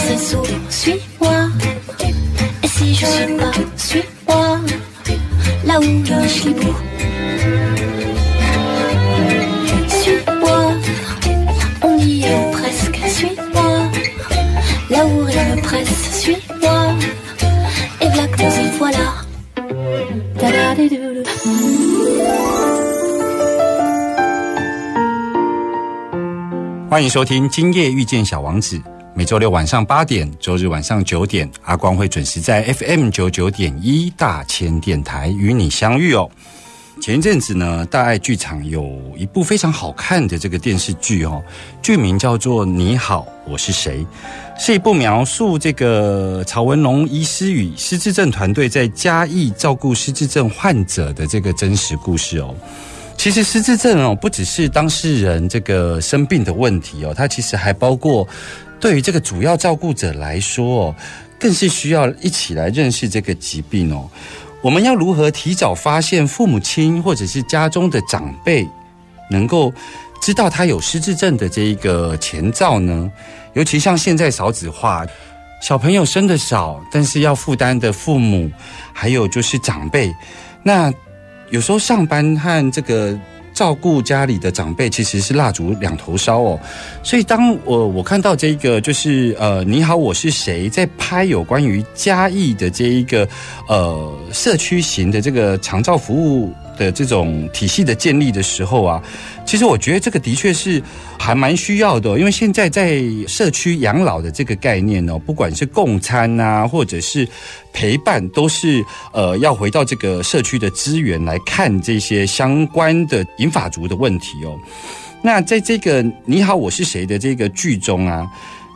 là où je sais sourire, suis-moi. Et si je suis pas, suis-moi, là où je suis beau. Suis-moi, on y est presque, suis-moi. Là où rien ne presse, suis-moi. Et voilà que nous y voilà. Da-da-di-do-do. 欢迎收听《今夜遇见小王子》， 每周六晚上八点，周日晚上九点，阿光会准时在 FM 九九点一大千电台与你相遇哦。前一阵子呢，大爱剧场有一部非常好看的这个电视剧哦，剧名叫做《你好，我是谁》，是一部描述这个曹文龙医师与失智症团队在嘉义照顾失智症患者的这个真实故事哦。其实失智症哦，不只是当事人这个生病的问题哦，它其实还包括对于这个主要照顾者来说，更是需要一起来认识这个疾病哦。我们要如何提早发现父母亲或者是家中的长辈能够知道他有失智症的这一个前兆呢？尤其像现在少子化，小朋友生的少，但是要负担的父母还有就是长辈，那。有时候上班和这个照顾家里的长辈，其实是蜡烛两头烧哦。所以当我我看到这个，就是呃，你好，我是谁，在拍有关于嘉义的这一个呃社区型的这个长照服务。的这种体系的建立的时候啊，其实我觉得这个的确是还蛮需要的，因为现在在社区养老的这个概念哦，不管是共餐啊，或者是陪伴，都是呃要回到这个社区的资源来看这些相关的银发族的问题哦。那在这个《你好，我是谁》的这个剧中啊。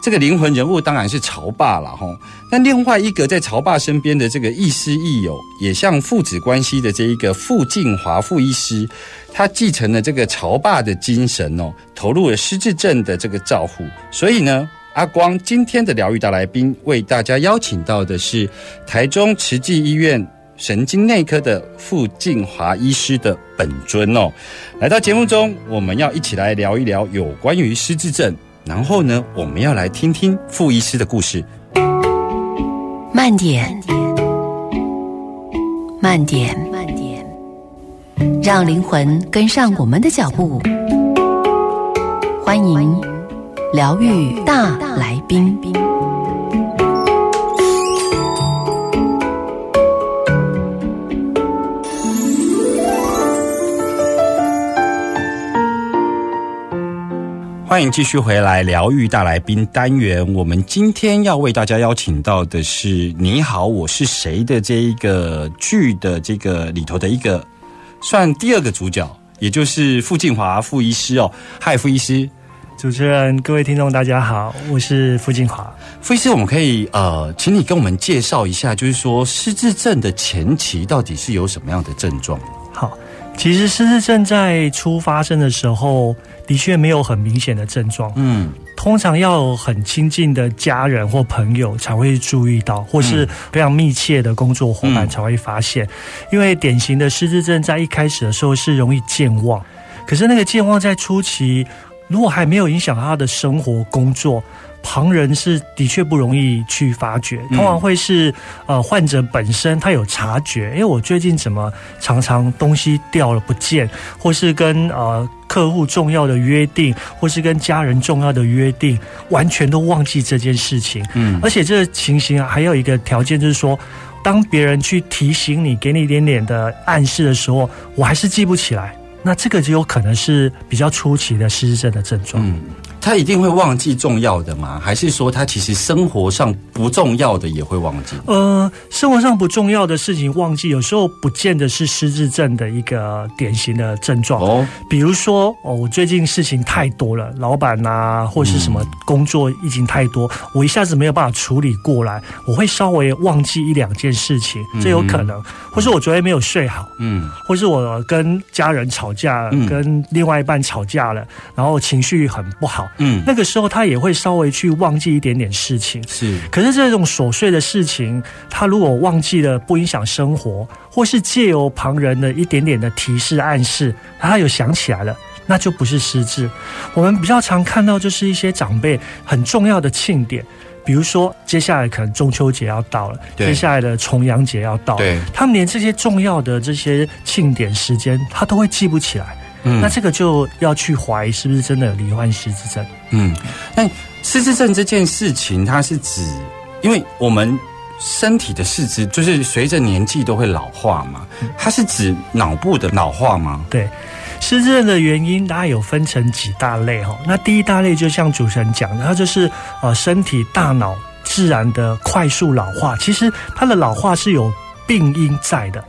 这个灵魂人物当然是曹爸了哈，但另外一个在曹爸身边的这个亦师亦友，也像父子关系的这一个傅静华傅医师，他继承了这个曹爸的精神哦，投入了失智症的这个照护。所以呢，阿光今天的疗愈大来宾为大家邀请到的是台中慈济医院神经内科的傅静华医师的本尊哦，来到节目中，我们要一起来聊一聊有关于失智症。然后呢，我们要来听听傅医师的故事。慢点，慢点，慢点，让灵魂跟上我们的脚步。欢迎疗愈大来宾。欢迎继续回来疗愈大来宾单元。我们今天要为大家邀请到的是《你好，我是谁》的这一个剧的这个里头的一个算第二个主角，也就是傅静华傅医师哦。嗨，傅医师，主持人，各位听众，大家好，我是傅静华。傅医师，我们可以呃，请你跟我们介绍一下，就是说失智症的前期到底是有什么样的症状？好，其实失智症在初发生的时候。的确没有很明显的症状，嗯，通常要有很亲近的家人或朋友才会注意到，或是非常密切的工作伙伴才会发现。因为典型的失智症在一开始的时候是容易健忘，可是那个健忘在初期如果还没有影响他的生活工作，旁人是的确不容易去发觉，通常会是呃患者本身他有察觉，因为，我最近怎么常常东西掉了不见，或是跟呃客户重要的约定，或是跟家人重要的约定，完全都忘记这件事情。嗯，而且这个情形啊，还有一个条件就是说，当别人去提醒你，给你一点点的暗示的时候，我还是记不起来。那这个就有可能是比较初期的失智症的症状。嗯，他一定会忘记重要的吗？还是说他其实生活上不重要的也会忘记？呃，生活上不重要的事情忘记，有时候不见得是失智症的一个典型的症状。哦，比如说哦，我最近事情太多了，老板呐，或是什么工作已经太多，我一下子没有办法处理过来，我会稍微忘记一两件事情，这有可能。或是我昨天没有睡好，嗯，或是我跟家人吵架，跟另外一半吵架了，然后情绪很不好，嗯，那个时候他也会稍微去忘记一点点事情，是。可是这种琐碎的事情，他如果忘记了，不影响生活，或是借由旁人的一点点的提示暗示，他有想起来了，那就不是失智。我们比较常看到就是一些长辈很重要的庆典。比如说，接下来可能中秋节要到了，接下来的重阳节要到，了，他们连这些重要的这些庆典时间，他都会记不起来。嗯，那这个就要去怀疑是不是真的有罹患失智症。嗯，那失智症这件事情，它是指，因为我们身体的四肢就是随着年纪都会老化嘛，它是指脑部的老化吗？对。失智症的原因，大概有分成几大类哈。那第一大类就像主持人讲的，它就是呃身体大脑自然的快速老化。其实它的老化是有病因在的。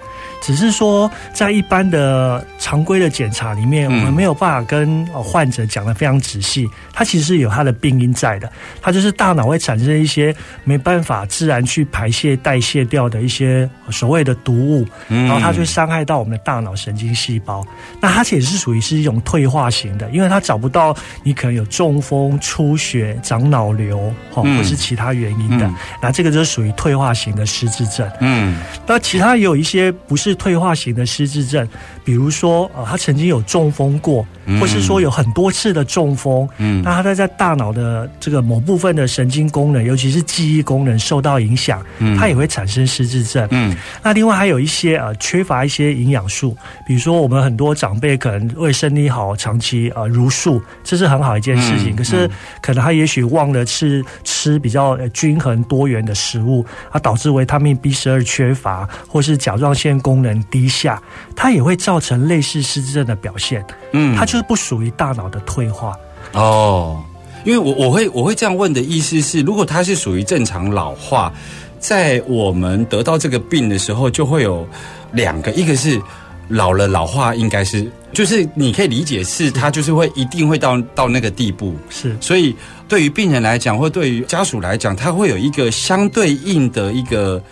只是说，在一般的常规的检查里面，我们没有办法跟患者讲的非常仔细。它其实是有它的病因在的，它就是大脑会产生一些没办法自然去排泄代谢掉的一些所谓的毒物，然后它就伤害到我们的大脑神经细胞。那它其实是属于是一种退化型的，因为它找不到你可能有中风、出血、长脑瘤，或或是其他原因的。那这个就是属于退化型的失智症。嗯，那其他也有一些不是。是退化型的失智症，比如说，呃，他曾经有中风过，或是说有很多次的中风，嗯，那他在在大脑的这个某部分的神经功能，尤其是记忆功能受到影响，嗯，它也会产生失智症，嗯，那另外还有一些呃缺乏一些营养素，比如说我们很多长辈可能为身体好，长期呃如素，这是很好一件事情，可是可能他也许忘了吃吃比较均衡多元的食物，啊导致维他命 B 十二缺乏，或是甲状腺功。功能低下，它也会造成类似失智症的表现。嗯，它就是不属于大脑的退化。哦，因为我我会我会这样问的意思是，如果它是属于正常老化，在我们得到这个病的时候，就会有两个，一个是老了老化，应该是就是你可以理解是它就是会一定会到到那个地步。是，所以对于病人来讲，或对于家属来讲，他会有一个相对应的一个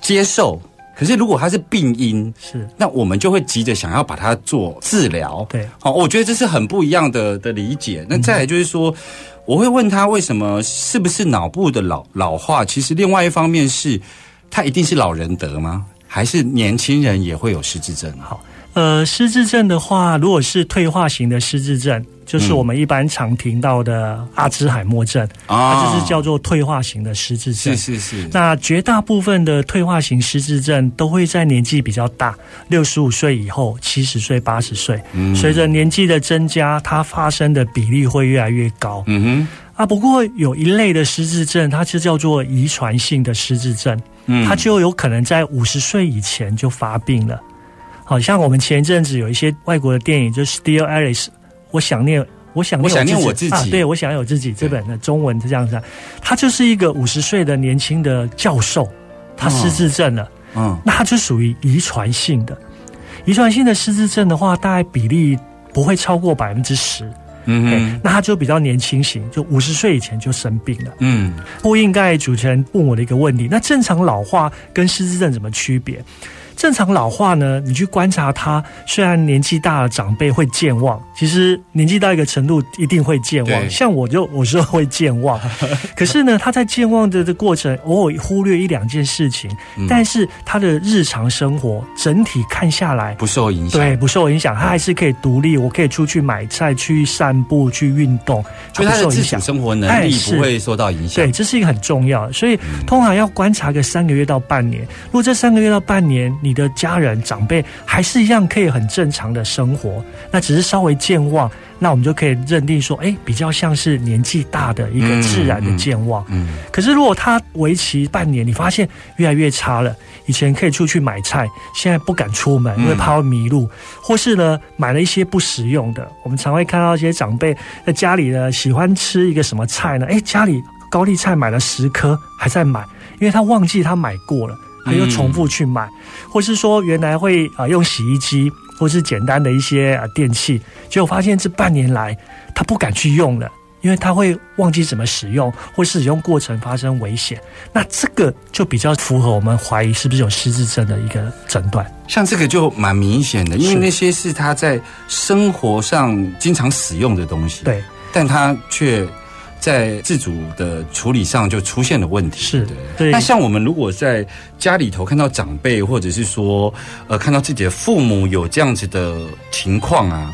接受。可是，如果它是病因，是那我们就会急着想要把它做治疗。对，好，我觉得这是很不一样的的理解。那再来就是说，我会问他为什么是不是脑部的老老化？其实另外一方面是，他一定是老人得吗？还是年轻人也会有失智症？好。呃，失智症的话，如果是退化型的失智症，就是我们一般常听到的阿兹海默症，它就是叫做退化型的失智症。是是是。那绝大部分的退化型失智症都会在年纪比较大，六十五岁以后、七十岁、八十岁，随着年纪的增加，它发生的比例会越来越高。嗯哼。啊，不过有一类的失智症，它是叫做遗传性的失智症，它就有可能在五十岁以前就发病了。好像我们前一阵子有一些外国的电影，就是《Still Alice》，我想念，我想念我自己。啊，对我想有自己这本的中文是这样子，他就是一个五十岁的年轻的教授，他失智症了，嗯，那他就属于遗传性的，遗传性的失智症的话，大概比例不会超过百分之十，嗯，那他就比较年轻型，就五十岁以前就生病了，嗯，不应该主持人问我的一个问题，那正常老化跟失智症怎么区别？正常老化呢，你去观察他，虽然年纪大了，长辈会健忘，其实年纪到一个程度一定会健忘。像我就 我是会健忘，可是呢，他在健忘的的过程，偶尔忽略一两件事情，嗯但是他的日常生活整体看下来。不受影响。对，，不受影响，他还是可以独立。我可以出去买菜、去散步、去运动，就他的自主不受影响。生活能力不会受到影响。对，这是一个很重要的，所以嗯通常要观察个三个月到半年。如果这三个月到半年，你的家人长辈还是一样可以很正常的生活，那只是稍微健忘，那我们就可以认定说，哎，比较像是年纪大的一个自然的健忘。嗯，可是如果他为期半年，你发现越来越差了，以前可以出去买菜，现在不敢出门，嗯因为怕会迷路，或是呢买了一些不实用的。我们常会看到一些长辈在家里呢喜欢吃一个什么菜呢？哎，家里高丽菜买了十颗还在买，因为他忘记他买过了，他又重复去买，或是说原来会啊、用洗衣机或是简单的一些啊电器，结果发现这半年来他不敢去用了。因为他会忘记怎么使用，或使用过程发生危险，那这个就比较符合我们怀疑是不是有失智症的一个诊断。像这个就蛮明显的，因为那些是他在生活上经常使用的东西，，对，但他却在自主的处理上就出现了问题。是的。对那像我们如果在家里头看到长辈，或者是说呃看到自己的父母有这样子的情况啊，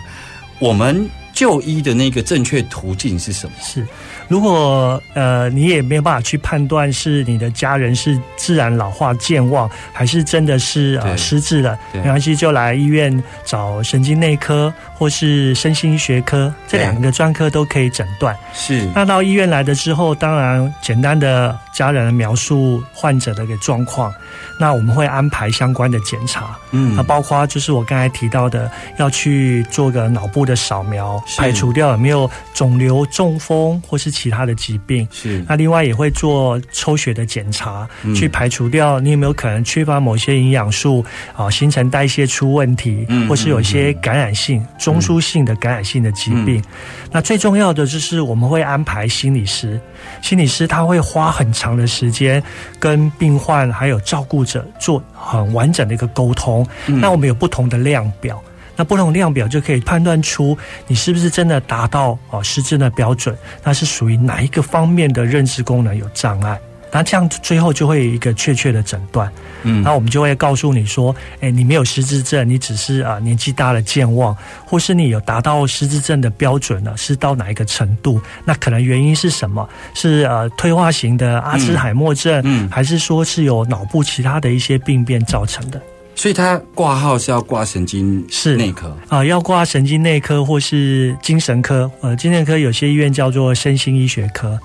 我们就医的那个正确途径是什么？是，如果呃你也没有办法去判断是你的家人是自然老化健忘，还是真的是对呃失智了，对没关系，就来医院找神经内科或是身心学科这对两个专科都可以诊断。是。那到医院来的之后，当然简单的家人描述患者的一个状况，那我们会安排相关的检查。嗯。那包括就是我刚才提到的，要去做个脑部的扫描，排除掉有没有肿瘤、中风或是其他的疾病。是。那另外也会做抽血的检查，嗯。去排除掉你有没有可能缺乏某些营养素啊，新陈代谢出问题，嗯或是有一些感染性、中枢性的感染性的疾病。嗯那最重要的就是我们会安排心理师，心理师他会花很长的时间跟病患还有照顾者做很完整的一个沟通。嗯那我们有不同的量表。那不同量表就可以判断出你是不是真的达到哦失智的标准，那是属于哪一个方面的认知功能有障碍。那这样最后就会有一个确切的诊断，嗯那我们就会告诉你说，哎，你没有失智症，你只是啊、年纪大了健忘，或是你有达到失智症的标准了，是到哪一个程度？那可能原因是什么？是呃退化型的阿兹海默症，嗯还是说是有脑部其他的一些病变造成的？所以他挂号是要挂神经是内科，啊、要挂神经内科或是精神科，呃，精神科有些医院叫做身心医学科。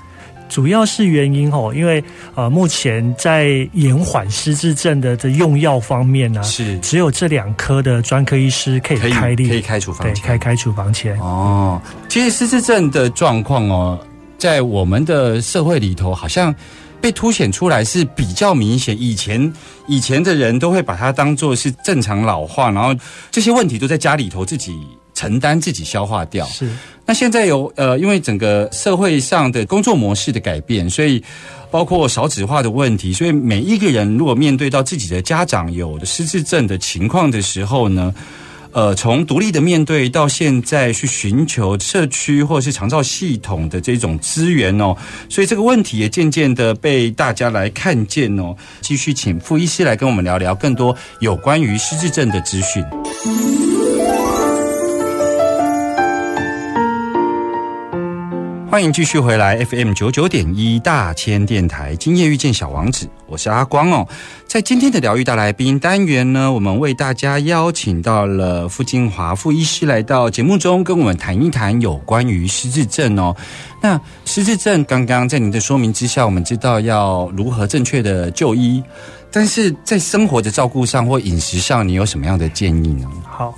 主要是原因哦，因为呃，目前在延缓失智症的这用药方面呢、是只有这两科的专科医师可以开立，可以开处方对，签开开处方签。哦，其实失智症的状况哦，在我们的社会里头，好像被凸显出来是比较明显。以前以前的人都会把它当做是正常老化，然后这些问题都在家里头自己承担、自己消化掉。是那现在有呃，因为整个社会上的工作模式的改变，所以包括少子化的问题，所以每一个人如果面对到自己的家长有失智症的情况的时候呢，呃，从独立的面对到现在去寻求社区或是长照系统的这种资源哦，所以这个问题也渐渐的被大家来看见哦。继续请傅医师来跟我们聊聊更多有关于失智症的资讯。欢迎继续回来 FM 九九点一大千电台，今夜遇见小王子，我是阿光哦。在今天的疗愈大来宾单元呢，我们为大家邀请到了傅金华傅医师来到节目中，跟我们谈一谈有关于失智症哦。那失智症，刚刚在您的说明之下，我们知道要如何正确的就医，但是在生活的照顾上或饮食上，你有什么样的建议呢？好，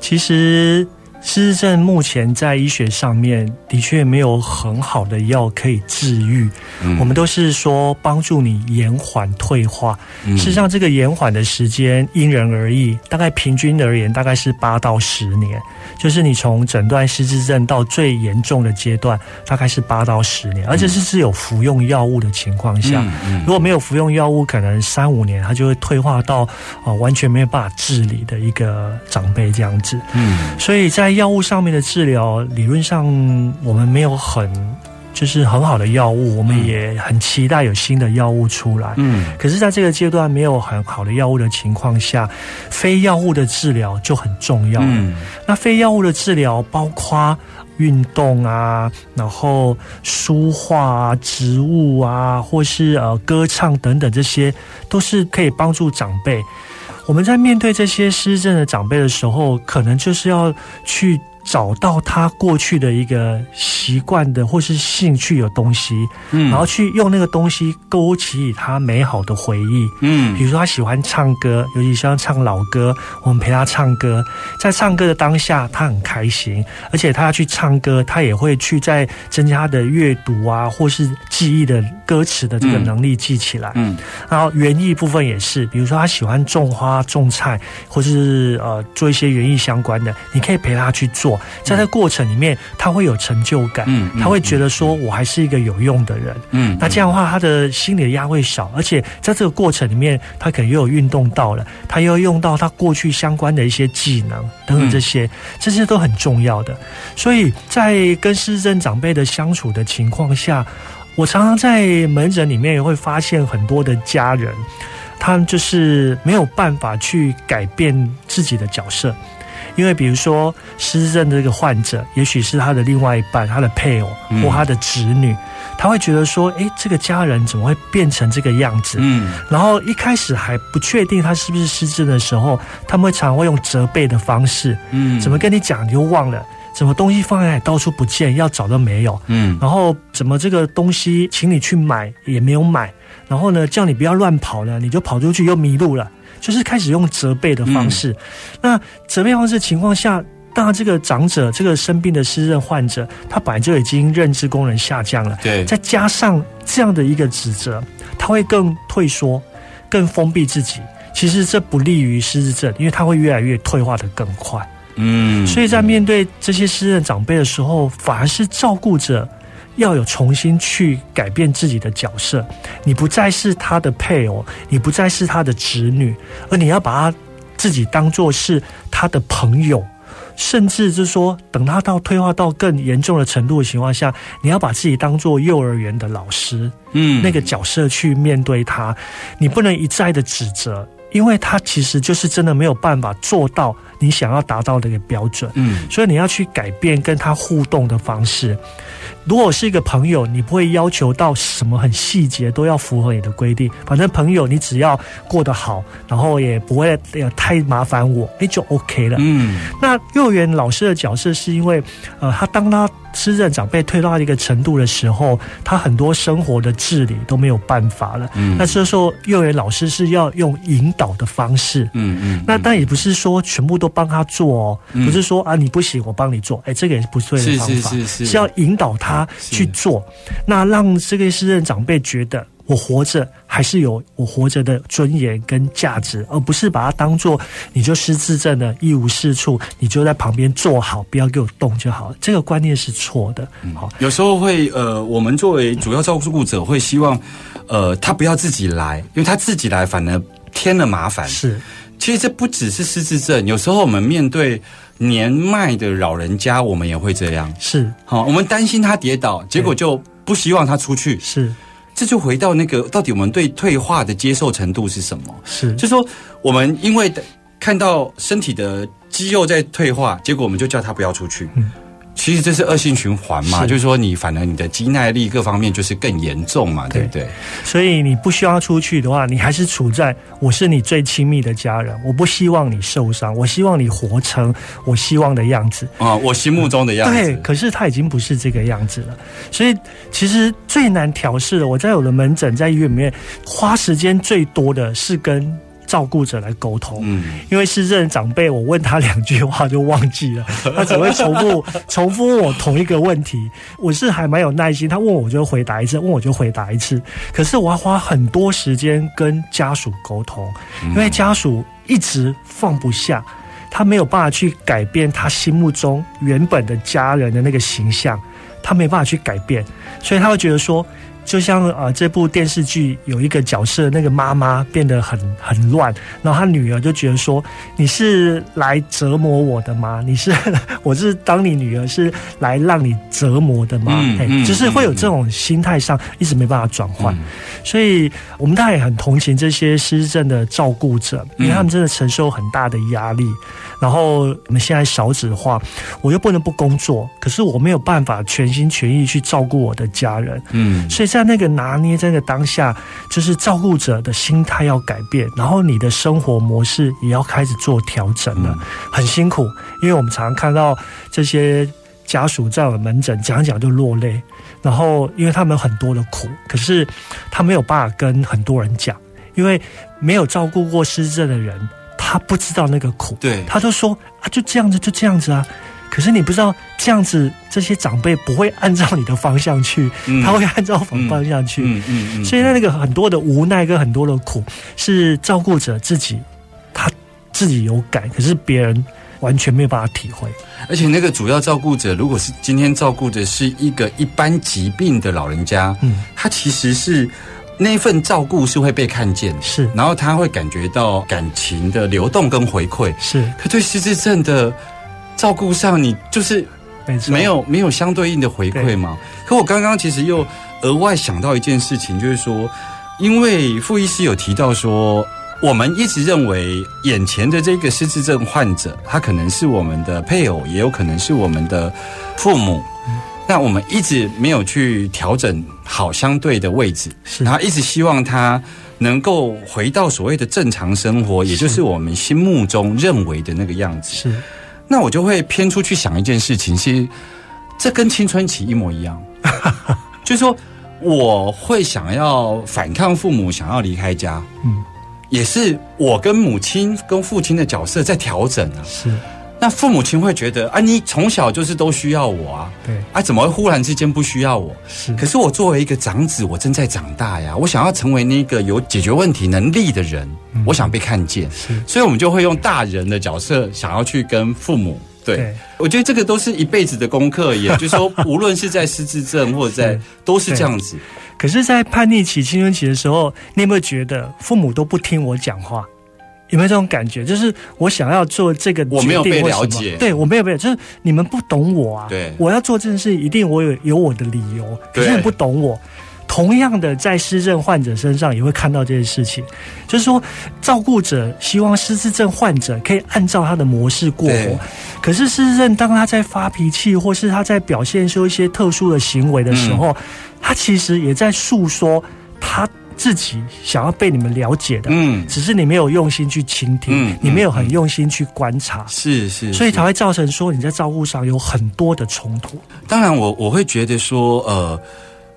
其实失智症目前在医学上面的确没有很好的药可以治愈，嗯。我们都是说帮助你延缓退化。嗯。事实上，这个延缓的时间因人而异，大概平均而言大概是八到十年，就是你从诊断失智症到最严重的阶段，大概是八到十年，而且是是有服用药物的情况下。嗯嗯。如果没有服用药物，可能三五年它就会退化到啊、呃完全没有办法治理的一个长辈这样子。嗯。所以在药物上面的治疗，理论上我们没有很就是很好的药物，我们也很期待有新的药物出来。嗯可是，在这个阶段没有很好的药物的情况下，非药物的治疗就很重要。嗯那非药物的治疗包括运动啊，然后书画啊、植物啊，或是呃歌唱等等，这些都是可以帮助长辈。我们在面对这些失智的长辈的时候，可能就是要去找到他过去的一个习惯的或是兴趣的东西，嗯然后去用那个东西勾起他美好的回忆。嗯比如说他喜欢唱歌，尤其喜欢唱老歌，我们陪他唱歌，在唱歌的当下，他很开心，而且他要去唱歌，他也会去在增加他的阅读啊，或是记忆的歌词的这个能力记起来。嗯然后园艺部分也是，比如说他喜欢种花、种菜，或是呃做一些园艺相关的，你可以陪他去做，在这过程里面，他会有成就感，嗯嗯他会觉得说我还是一个有用的人。嗯那这样的话，他的心理的压会小，而且在这个过程里面，他可能又有运动到了，他又用到他过去相关的一些技能等等这些，这些都很重要的。所以在跟失智长辈的相处的情况下，我常常在门诊里面也会发现很多的家人，他们就是没有办法去改变自己的角色。因为比如说失智症的这个患者，也许是他的另外一半、他的配偶嗯。或他的子女，他会觉得说：“哎，这个家人怎么会变成这个样子？”嗯。然后一开始还不确定他是不是失智的时候，他们会常会用责备的方式，嗯。怎么跟你讲你就忘了，什么东西放在那里到处不见，要找都没有，嗯。然后怎么这个东西请你去买也没有买，然后呢叫你不要乱跑呢，你就跑出去又迷路了，就是开始用责备的方式。那责备方式的情况下。当然，这个长者，这个生病的失智患者，他本来就已经认知功能下降了，对再加上这样的一个指责，他会更退缩，更封闭自己。其实这不利于失智症，因为他会越来越退化的更快。嗯所以在面对这些失智长辈的时候，反而是照顾者要有重新去改变自己的角色。你不再是他的配偶，你不再是他的子女，而你要把他自己当做是他的朋友。甚至就是说，等他到退化到更严重的程度的情况下，你要把自己当做幼儿园的老师，嗯那个角色去面对他，你不能一再的指责，因为他其实就是真的没有办法做到你想要达到的一个标准，嗯所以你要去改变跟他互动的方式。如果是一个朋友，你不会要求到什么很细节都要符合你的规定，反正朋友你只要过得好，然后也不会呃太麻烦我，哎就 OK 了。嗯那幼儿园老师的角色是因为，呃，他当他失任长辈退到一个程度的时候，他很多生活的治理都没有办法了。嗯那这时候幼儿园老师是要用引导的方式。嗯嗯那但也不是说全部都帮他做哦，嗯不是说啊你不行我帮你做，哎，这个也是不对的方法，是是是要引导他去做，那让这个失智症长辈觉得我活着还是有我活着的尊严跟价值，而不是把它当做你就失智症的一无是处，你就在旁边坐好，不要给我动就好了。这个观念是错的。好，有时候会呃，我们作为主要照顾者会希望，呃，他不要自己来，因为他自己来反而添了麻烦。是其实这不只是失智症，有时候我们面对年迈的老人家，我们也会这样。是好、我们担心他跌倒，结果就不希望他出去。是这就回到那个，到底我们对退化的接受程度是什么？是，就说我们因为看到身体的肌肉在退化，结果我们就叫他不要出去。嗯其实这是恶性循环嘛，是就是说你反而你的肌耐力各方面就是更严重嘛，对不对？所以你不需要出去的话，你还是处在我是你最亲密的家人，我不希望你受伤，我希望你活成我希望的样子。啊、我心目中的样子对，子，可是他已经不是这个样子了，所以其实最难调试的，我在我的门诊在医院里面花时间最多的是跟。照顾者来沟通。嗯，因为失智长辈，我问他两句话就忘记了，他只会重复重复问我同一个问题。我是还蛮有耐心，他问我就回答一次，问我就回答一次。可是我要花很多时间跟家属沟通，因为家属一直放不下，他没有办法去改变他心目中原本的家人的那个形象，他没办法去改变，所以他会觉得说。就像呃，这部电视剧有一个角色，那个妈妈变得很很乱，然后她女儿就觉得说：“你是来折磨我的吗？你是 我是当你女儿是来让你折磨的吗？”嘿嗯嗯就是会有这种心态上一直没办法转换，所以我们当然也很同情这些失智症的照顾者，因为他们真的承受很大的压力。然后我们现在少子化，我又不能不工作，可是我没有办法全心全意去照顾我的家人。嗯，所以在那个拿捏，在那个当下，就是照顾者的心态要改变，然后你的生活模式也要开始做调整了，很辛苦。因为我们常常看到这些家属在我们门诊讲讲就落泪，然后因为他们有很多的苦，可是他没有办法跟很多人讲，因为没有照顾过失智症的人，他不知道那个苦。对，他就说啊，就这样子，就这样子啊。可是你不知道，这样子这些长辈不会按照你的方向去，嗯他会按照反方向去。嗯嗯嗯，所以那个很多的无奈跟很多的苦，是照顾者自己他自己有感，可是别人完全没有办法体会。而且那个主要照顾者，如果是今天照顾的是一个一般疾病的老人家，嗯，他其实是那份照顾是会被看见的，是然后他会感觉到感情的流动跟回馈。是，可对失智症的照顾上，你就是没有没有相对应的回馈嘛？可我刚刚其实又额外想到一件事情，就是说，因为傅医师有提到说，我们一直认为眼前的这个失智症患者，他可能是我们的配偶，也有可能是我们的父母。那我们一直没有去调整好相对的位置，是然后一直希望他能够回到所谓的正常生活，也就是我们心目中认为的那个样子。是那我就会偏出去想一件事情，是这跟青春期一模一样，就是说我会想要反抗父母，想要离开家，嗯，也是我跟母亲跟父亲的角色在调整啊。是，那父母亲会觉得啊，你从小就是都需要我啊，对，啊，怎么会忽然之间不需要我？是可是我作为一个长子，我正在长大呀，我想要成为那个有解决问题能力的人，我想被看见，是所以我们就会用大人的角色，想要去跟父母。对，对我觉得这个都是一辈子的功课，也 就是说，无论是在失智症或者在 是，都是这样子。可是，在叛逆期、青春期的时候，你有没有觉得父母都不听我讲话？有没有这种感觉？就是我想要做这个决定我没有被或什么了解对我没有被，就是你们不懂我啊。对我要做这件事，一定我有有我的理由，可是你不懂我。同样的，在失智症患者身上也会看到这件事情，就是说，照顾者希望失智症患者可以按照他的模式过活，可是失智症当他在发脾气，或是他在表现出一些特殊的行为的时候，他其实也在诉说他自己想要被你们了解的，嗯，只是你没有用心去倾听，嗯你没有很用心去观察，是是，是所以才会造成说你在照顾上有很多的冲突。当然我，我会觉得说，呃，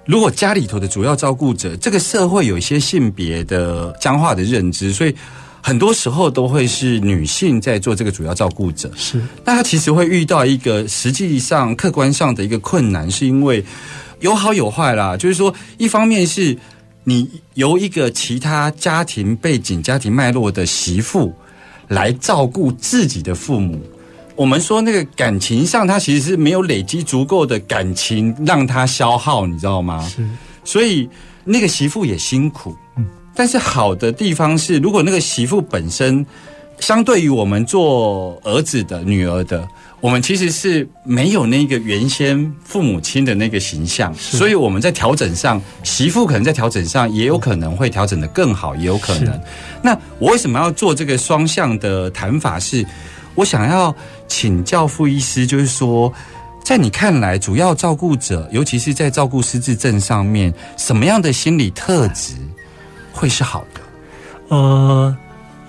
如果家里头的主要照顾者，这个社会有一些性别的僵化的认知，所以很多时候都会是女性在做这个主要照顾者。是那她其实会遇到一个实际上客观上的一个困难，是因为有好有坏啦。就是说，一方面是你由一个其他家庭背景、家庭脉络的媳妇来照顾自己的父母。我们说那个感情上，他其实是没有累积足够的感情让他消耗，你知道吗？是所以那个媳妇也辛苦。但是好的地方是，如果那个媳妇本身相对于我们做儿子的、女儿的，我们其实是没有那个原先父母亲的那个形象，所以我们在调整上，媳妇可能在调整上也有可能会调整的更好，也有可能。那我为什么要做这个双向的谈法是？我想要请教傅医师，就是说，在你看来，主要照顾者，尤其是在照顾失智症上面，什么样的心理特质会是好的？呃，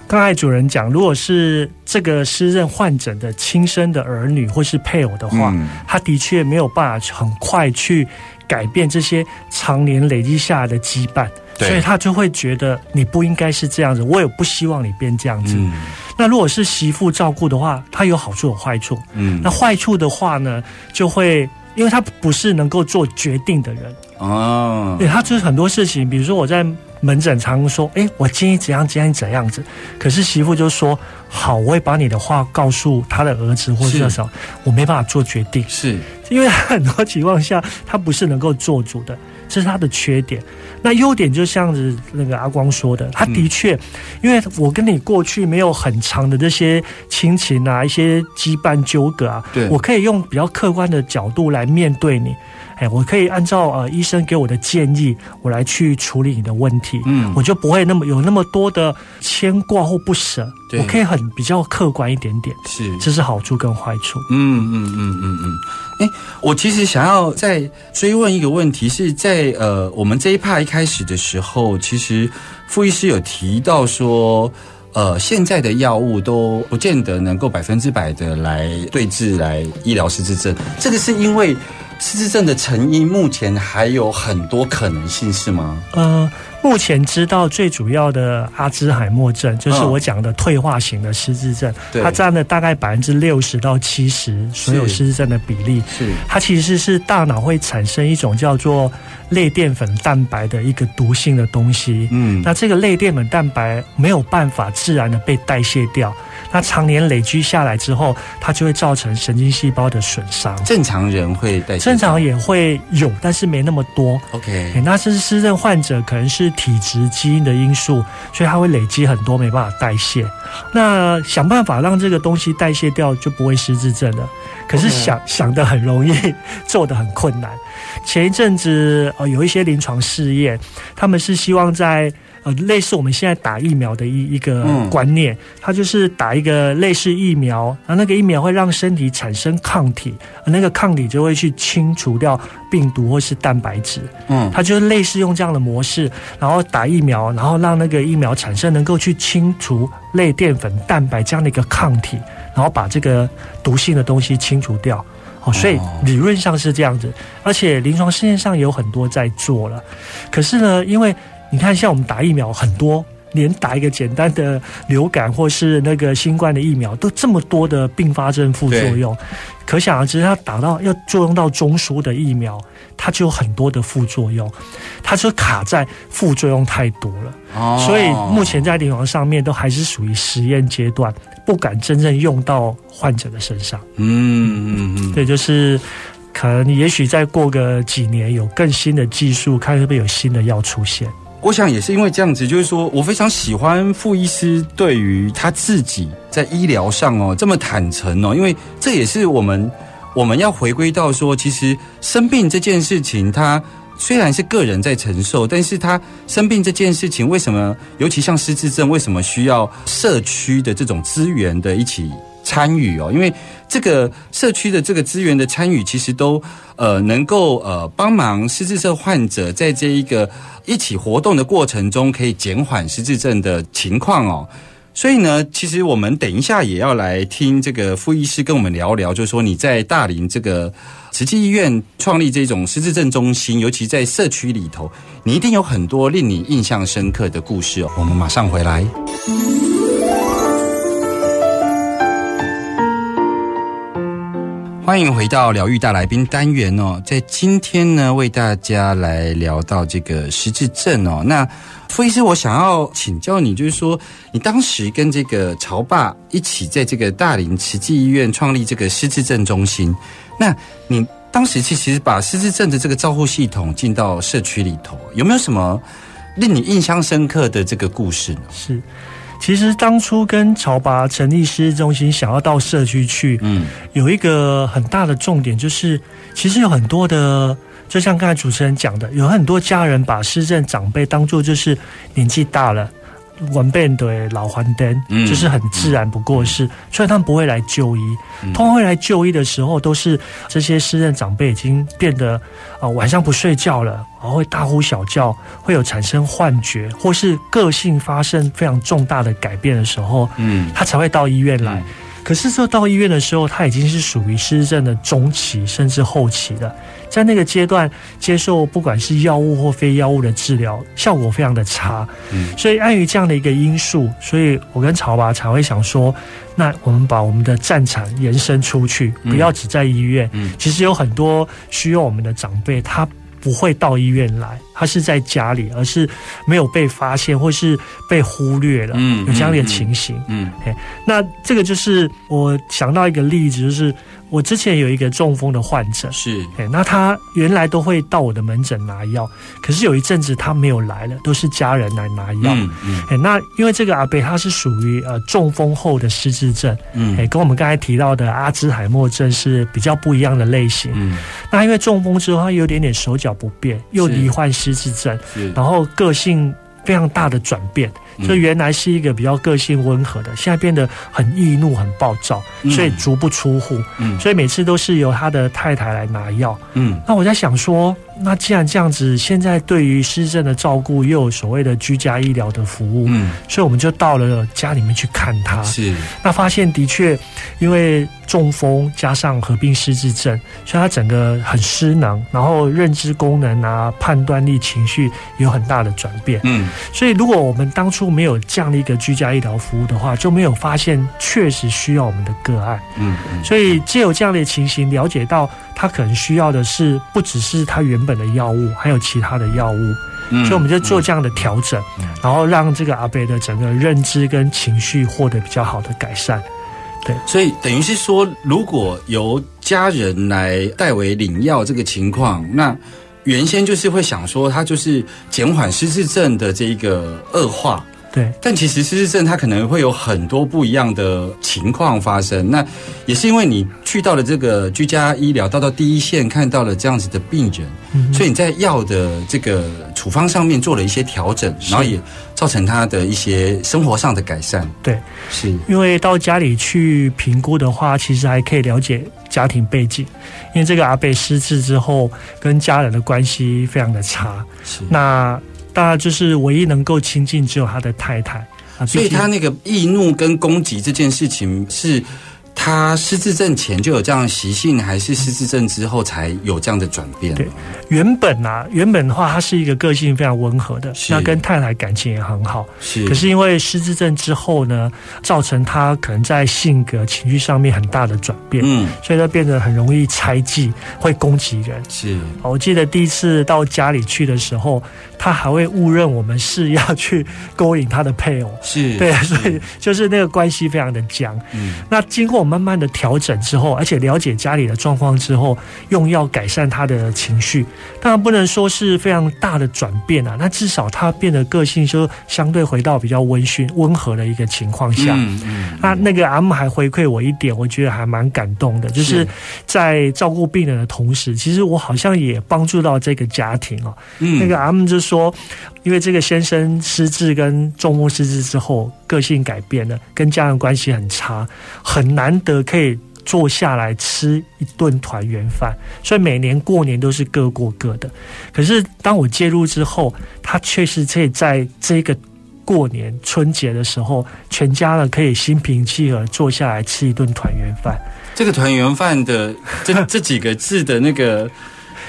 刚才主人讲，如果是这个失认患者的亲生的儿女或是配偶的话，嗯。他的确没有办法很快去改变这些常年累积下来的羁绊，所以他就会觉得你不应该是这样子，我也不希望你变这样子。嗯。那如果是媳妇照顾的话，它有好处有坏处。嗯。那坏处的话呢，就会因为他不是能够做决定的人，哦。对，他就是很多事情，比如说我在门诊常说，哎，我建议怎样怎样怎样子，可是媳妇就说，好，我会把你的话告诉他的儿子或是者什么，我没办法做决定，是。因为很多情况下他不是能够做主的，这是他的缺点。那优点就像是那个阿光说的，他的确，因为我跟你过去没有很长的这些亲情啊，一些羁绊纠葛啊，对。我可以用比较客观的角度来面对你。哎，我可以按照呃医生给我的建议，我来去处理你的问题，嗯。我就不会那么有那么多的牵挂或不舍，对。我可以很比较客观一点点，是。这是好处跟坏处。嗯嗯嗯嗯嗯，哎，我其实想要再追问一个问题，是在呃我们这一趴一开始的时候，其实傅医师有提到说。呃，现在的药物都不见得能够百分之百的来对治来医疗失智症，这个是因为失智症的成因目前还有很多可能性，是吗？呃，目前知道最主要的阿兹海默症，就是嗯我讲的退化型的失智症，对它占了大概百分之六十到七十所有失智症的比例。是它其实是大脑会产生一种叫做类淀粉蛋白的一个毒性的东西。嗯那这个类淀粉蛋白没有办法自然的被代谢掉，那常年累积下来之后，它就会造成神经细胞的损伤。正常人会代谢正常也会有，但是没那么多。OK 诶那这是失智患者可能是体质基因的因素，所以它会累积很多，没办法代谢。那想办法让这个东西代谢掉，就不会失智症了。可是想想的很容易，做的很困难。前一阵子呃有一些临床试验，他们是希望在呃类似我们现在打疫苗的一一个嗯观念，它就是打一个类似疫苗，然后那个疫苗会让身体产生抗体，而那个抗体就会去清除掉病毒或是蛋白质。嗯它就是类似用这样的模式，然后打疫苗，然后让那个疫苗产生能够去清除类淀粉蛋白这样的一个抗体，然后把这个毒性的东西清除掉。哦，所以哦理论上是这样子，而且临床试验上也有很多在做了。可是呢，因为你看，像我们打疫苗，很多连打一个简单的流感或是那个新冠的疫苗，都这么多的并发症副作用，可想而知，它打到要作用到中枢的疫苗，它就有很多的副作用，它就卡在副作用太多了。哦所以目前在临床上面都还是属于实验阶段，不敢真正用到患者的身上。嗯嗯嗯对，就是可能也许再过个几年，有更新的技术，看会不会有新的药出现。我想也是因为这样子，就是说我非常喜欢傅医师对于他自己在医疗上哦这么坦诚哦，因为这也是我们我们要回归到说，其实生病这件事情，它虽然是个人在承受，但是他生病这件事情，为什么尤其像失智症，为什么需要社区的这种资源的一起参与哦？因为这个社区的这个资源的参与，其实都呃能够呃帮忙失智症患者在这一个一起活动的过程中，可以减缓失智症的情况哦。所以呢，其实我们等一下也要来听这个傅医师跟我们聊聊，就是说你在大林这个慈济医院创立这种失智症中心，尤其在社区里头，你一定有很多令你印象深刻的故事哦。我们马上回来。欢迎回到疗愈大来宾单元哦，在今天呢，为大家来聊到这个失智症哦。那傅医师，我想要请教你，就是说，你当时跟这个潮爸一起在这个大林慈济医院创立这个失智症中心，那你当时其实把失智症的这个照护系统进到社区里头，有没有什么令你印象深刻的这个故事呢？是，其实当初跟潮拔成立失智中心，想要到社区去，嗯有一个很大的重点，就是其实有很多的，就像刚才主持人讲的，有很多家人把失智长辈当做就是年纪大了。晚辈的老还灯，嗯。就是很自然不过是，所以他们不会来就医。通常会来就医的时候，都是这些失智长辈已经变得呃晚上不睡觉了，然后会大呼小叫，会有产生幻觉，或是个性发生非常重大的改变的时候，嗯。他才会到医院来。可是这到医院的时候，他已经是属于失智症的中期甚至后期了，在那个阶段接受不管是药物或非药物的治疗，效果非常的差。嗯所以碍于这样的一个因素，所以我跟曹爸才会想说，那我们把我们的战场延伸出去，嗯不要只在医院。嗯其实有很多需要我们的长辈，他不会到医院来，他是在家里，而是没有被发现或是被忽略了，嗯有这样的情形。嗯那这个就是我想到一个例子，就是我之前有一个中风的患者，是哎，那他原来都会到我的门诊拿药，可是有一阵子他没有来了，都是家人来拿药。嗯嗯哎，那因为这个阿贝他是属于呃中风后的失智症，嗯哎，跟我们刚才提到的阿兹海默症是比较不一样的类型。嗯那因为中风之后，他有点点手脚不便，又是罹患失智症，是。然后个性非常大的转变，嗯就原来是一个比较个性温和的，现在变得很易怒、很暴躁，嗯所以足不出户，嗯所以每次都是由他的太太来拿药。嗯那我在想说，那既然这样子，现在对于失智症的照顾又有所谓的居家医疗的服务，嗯所以我们就到了家里面去看他。是那发现的确，因为中风加上合并失智症，所以他整个很失能，然后认知功能啊、判断力、情绪有很大的转变。嗯所以，如果我们当初没有这样的一个居家医疗服务的话，就没有发现确实需要我们的个案。嗯嗯所以，借有这样的情形，了解到他可能需要的是不只是他原本的药物，还有其他的药物。嗯所以，我们就做这样的调整，然后让这个阿贝的整个认知跟情绪获得比较好的改善。对所以等于是说，如果由家人来代为领药这个情况，那原先就是会想说，他就是减缓失智症的这一个恶化。对，但其实失智症它可能会有很多不一样的情况发生。那也是因为你去到了这个居家医疗，到到第一线看到了这样子的病人，嗯所以你在药的这个处方上面做了一些调整，然后也造成他的一些生活上的改善。对，是因为到家里去评估的话，其实还可以了解家庭背景，因为这个阿贝失智之后，跟家人的关系非常的差。是。那当然就是唯一能够亲近只有他的太太。啊，所以他那个易怒跟攻击这件事情，是他失智症前就有这样的习性，还是失智症之后才有这样的转变？对原本啊，原本的话他是一个个性非常温和的，那跟太太感情也很好。是。可是因为失智症之后呢，造成他可能在性格、情绪上面很大的转变，嗯，所以他变得很容易猜忌，会攻击人。是我记得第一次到家里去的时候，他还会误认我们是要去勾引他的配偶。是，对，所以就是那个关系非常的僵。嗯那经过我慢慢的调整之后，而且了解家里的状况之后，用药改善他的情绪，当然不能说是非常大的转变啊，那至少他变得个性就相对回到比较温驯、温和的一个情况下。嗯嗯那那个阿姆还回馈我一点，我觉得还蛮感动的，就是是在照顾病人的同时，其实我好像也帮助到这个家庭哦。嗯那个阿姆就说，因为这个先生失智跟中风失智之后，个性改变了，跟家人关系很差，很难难得可以坐下来吃一顿团圆饭，所以每年过年都是各过各的。可是当我介入之后，他确实可以在这个。过年春节的时候，全家呢可以心平气和坐下来吃一顿团圆饭。这个团圆饭的这 这几个字的那个。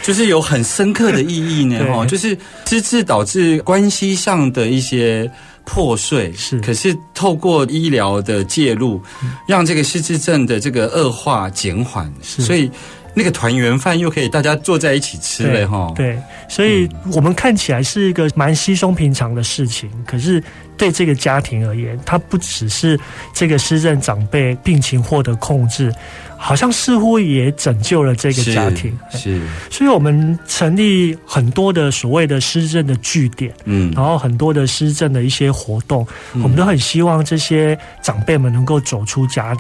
就是有很深刻的意义呢，对。哈，就是失智导致关系上的一些破碎，是。可是透过医疗的介入，让这个失智症的这个恶化减缓，是。所以那个团圆饭又可以大家坐在一起吃了，哈，对，所以我们看起来是一个蛮稀松平常的事情，可是对这个家庭而言，它不只是这个失智长辈病情获得控制，好像似乎也拯救了这个家庭。是，所以我们成立很多的所谓的施政的据点，嗯。然后很多的施政的一些活动，我们都很希望这些长辈们能够走出家里，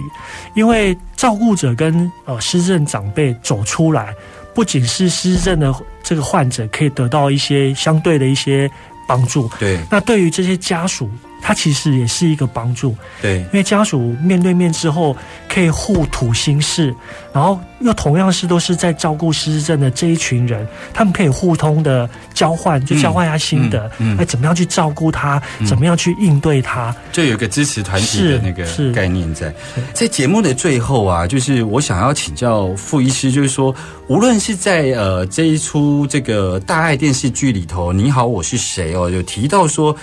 因为照顾者跟呃施政长辈走出来，不仅是失政的这个患者可以得到一些相对的一些帮助，对，那对于这些家属，它其实也是一个帮助。对。因为家属面对面之后可以互吐心事，然后又同样是都是在照顾失智症的这一群人，他们可以互通的交换，就交换一下心得，嗯嗯嗯。哎，怎么样去照顾他，怎么样去应对他，就有一个支持团体的那个概念在。在节目的最后啊，就是我想要请教傅医师，就是说，无论是在呃这一出这个大爱电视剧里头，《你好，我是谁》哦，有提到说，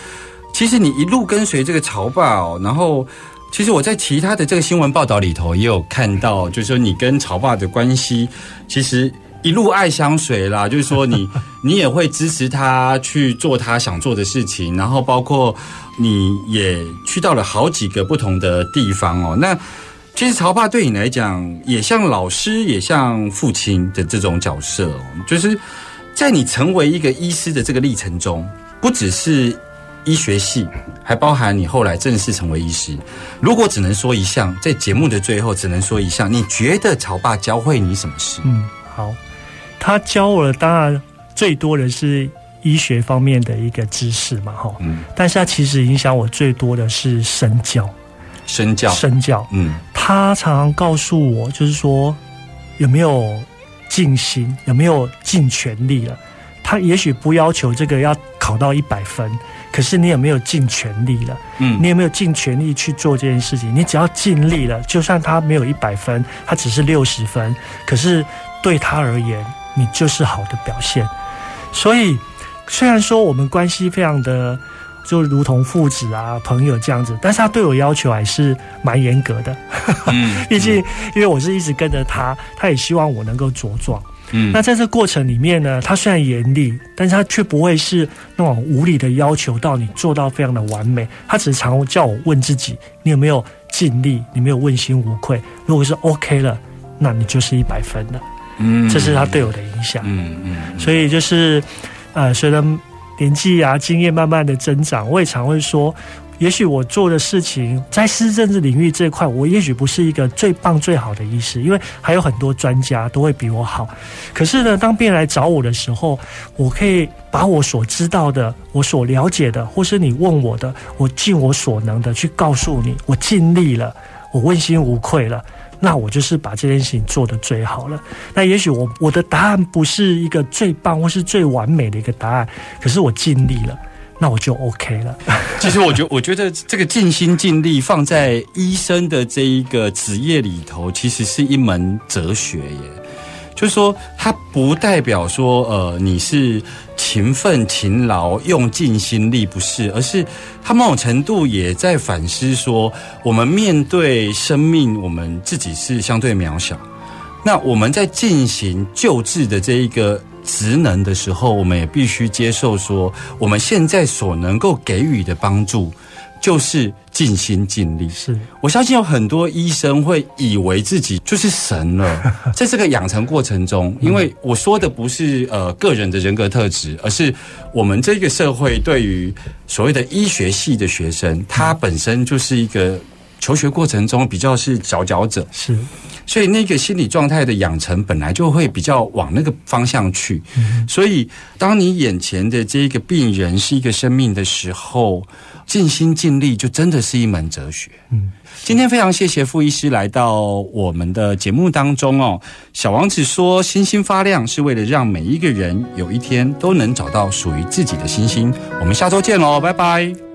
其实你一路跟随这个潮爸哦，然后。其实我在其他的这个新闻报道里头也有看到，就是说你跟潮爸的关系，其实一路爱相随啦。就是说你 你也会支持他去做他想做的事情，然后包括你也去到了好几个不同的地方哦。那其实潮爸对你来讲，也像老师，也像父亲的这种角色哦。就是在你成为一个医师的这个历程中，不只是医学系，还包含你后来正式成为医师。如果只能说一项，在节目的最后只能说一项，你觉得潮爸教会你什么事？嗯，好，他教我的当然最多的是医学方面的一个知识嘛，哈，嗯，但是他其实影响我最多的是身教，身教，身教，嗯。他常常告诉我，就是说有没有尽心，有没有尽全力了。他也许不要求这个要考到一百分，可是你有没有尽全力了？嗯你有没有尽全力去做这件事情？你只要尽力了，就算他没有一百分，他只是六十分，可是对他而言，你就是好的表现。所以，虽然说我们关系非常的就如同父子啊、朋友这样子，但是他对我要求还是蛮严格的。嗯 毕竟，因为我是一直跟着他，他也希望我能够茁壮。嗯那在这过程里面呢，他虽然严厉，但是他却不会是那种无理的要求到你做到非常的完美。他只是常叫我问自己，你有没有尽力，你没有问心无愧。如果是 OK 了，那你就是一百分了。嗯这是他对我的影响。嗯嗯所以就是，呃，随着年纪啊、经验慢慢的增长，我也常会说，也许我做的事情在施政治领域这块，我也许不是一个最棒、最好的医师，因为还有很多专家都会比我好。可是呢，当病人来找我的时候，我可以把我所知道的、我所了解的，或是你问我的，我尽我所能的去告诉你，我尽力了，我问心无愧了。那我就是把这件事情做得最好了。那也许我我的答案不是一个最棒或是最完美的一个答案，可是我尽力了，那我就 OK 了。其实我觉我觉得这个尽心尽力放在医生的这一个职业里头，其实是一门哲学耶。就是说，它不代表说，呃，你是勤奋、勤劳、用尽心力，不是，而是它某种程度也在反思说，我们面对生命，我们自己是相对渺小。那我们在进行救治的这一个职能的时候，我们也必须接受说，我们现在所能够给予的帮助，就是尽心尽力。是我相信有很多医生会以为自己就是神了，在这个养成过程中，因为我说的不是呃个人的人格特质，而是我们这个社会对于所谓的医学系的学生，他本身就是一个求学过程中比较是佼佼者，是，所以那个心理状态的养成本来就会比较往那个方向去。所以，当你眼前的这个病人是一个生命的时候，尽心尽力就真的是一门哲学。嗯，今天非常谢谢傅医师来到我们的节目当中哦。小王子说：“星星发亮是为了让每一个人有一天都能找到属于自己的星星。”我们下周见喽，拜拜。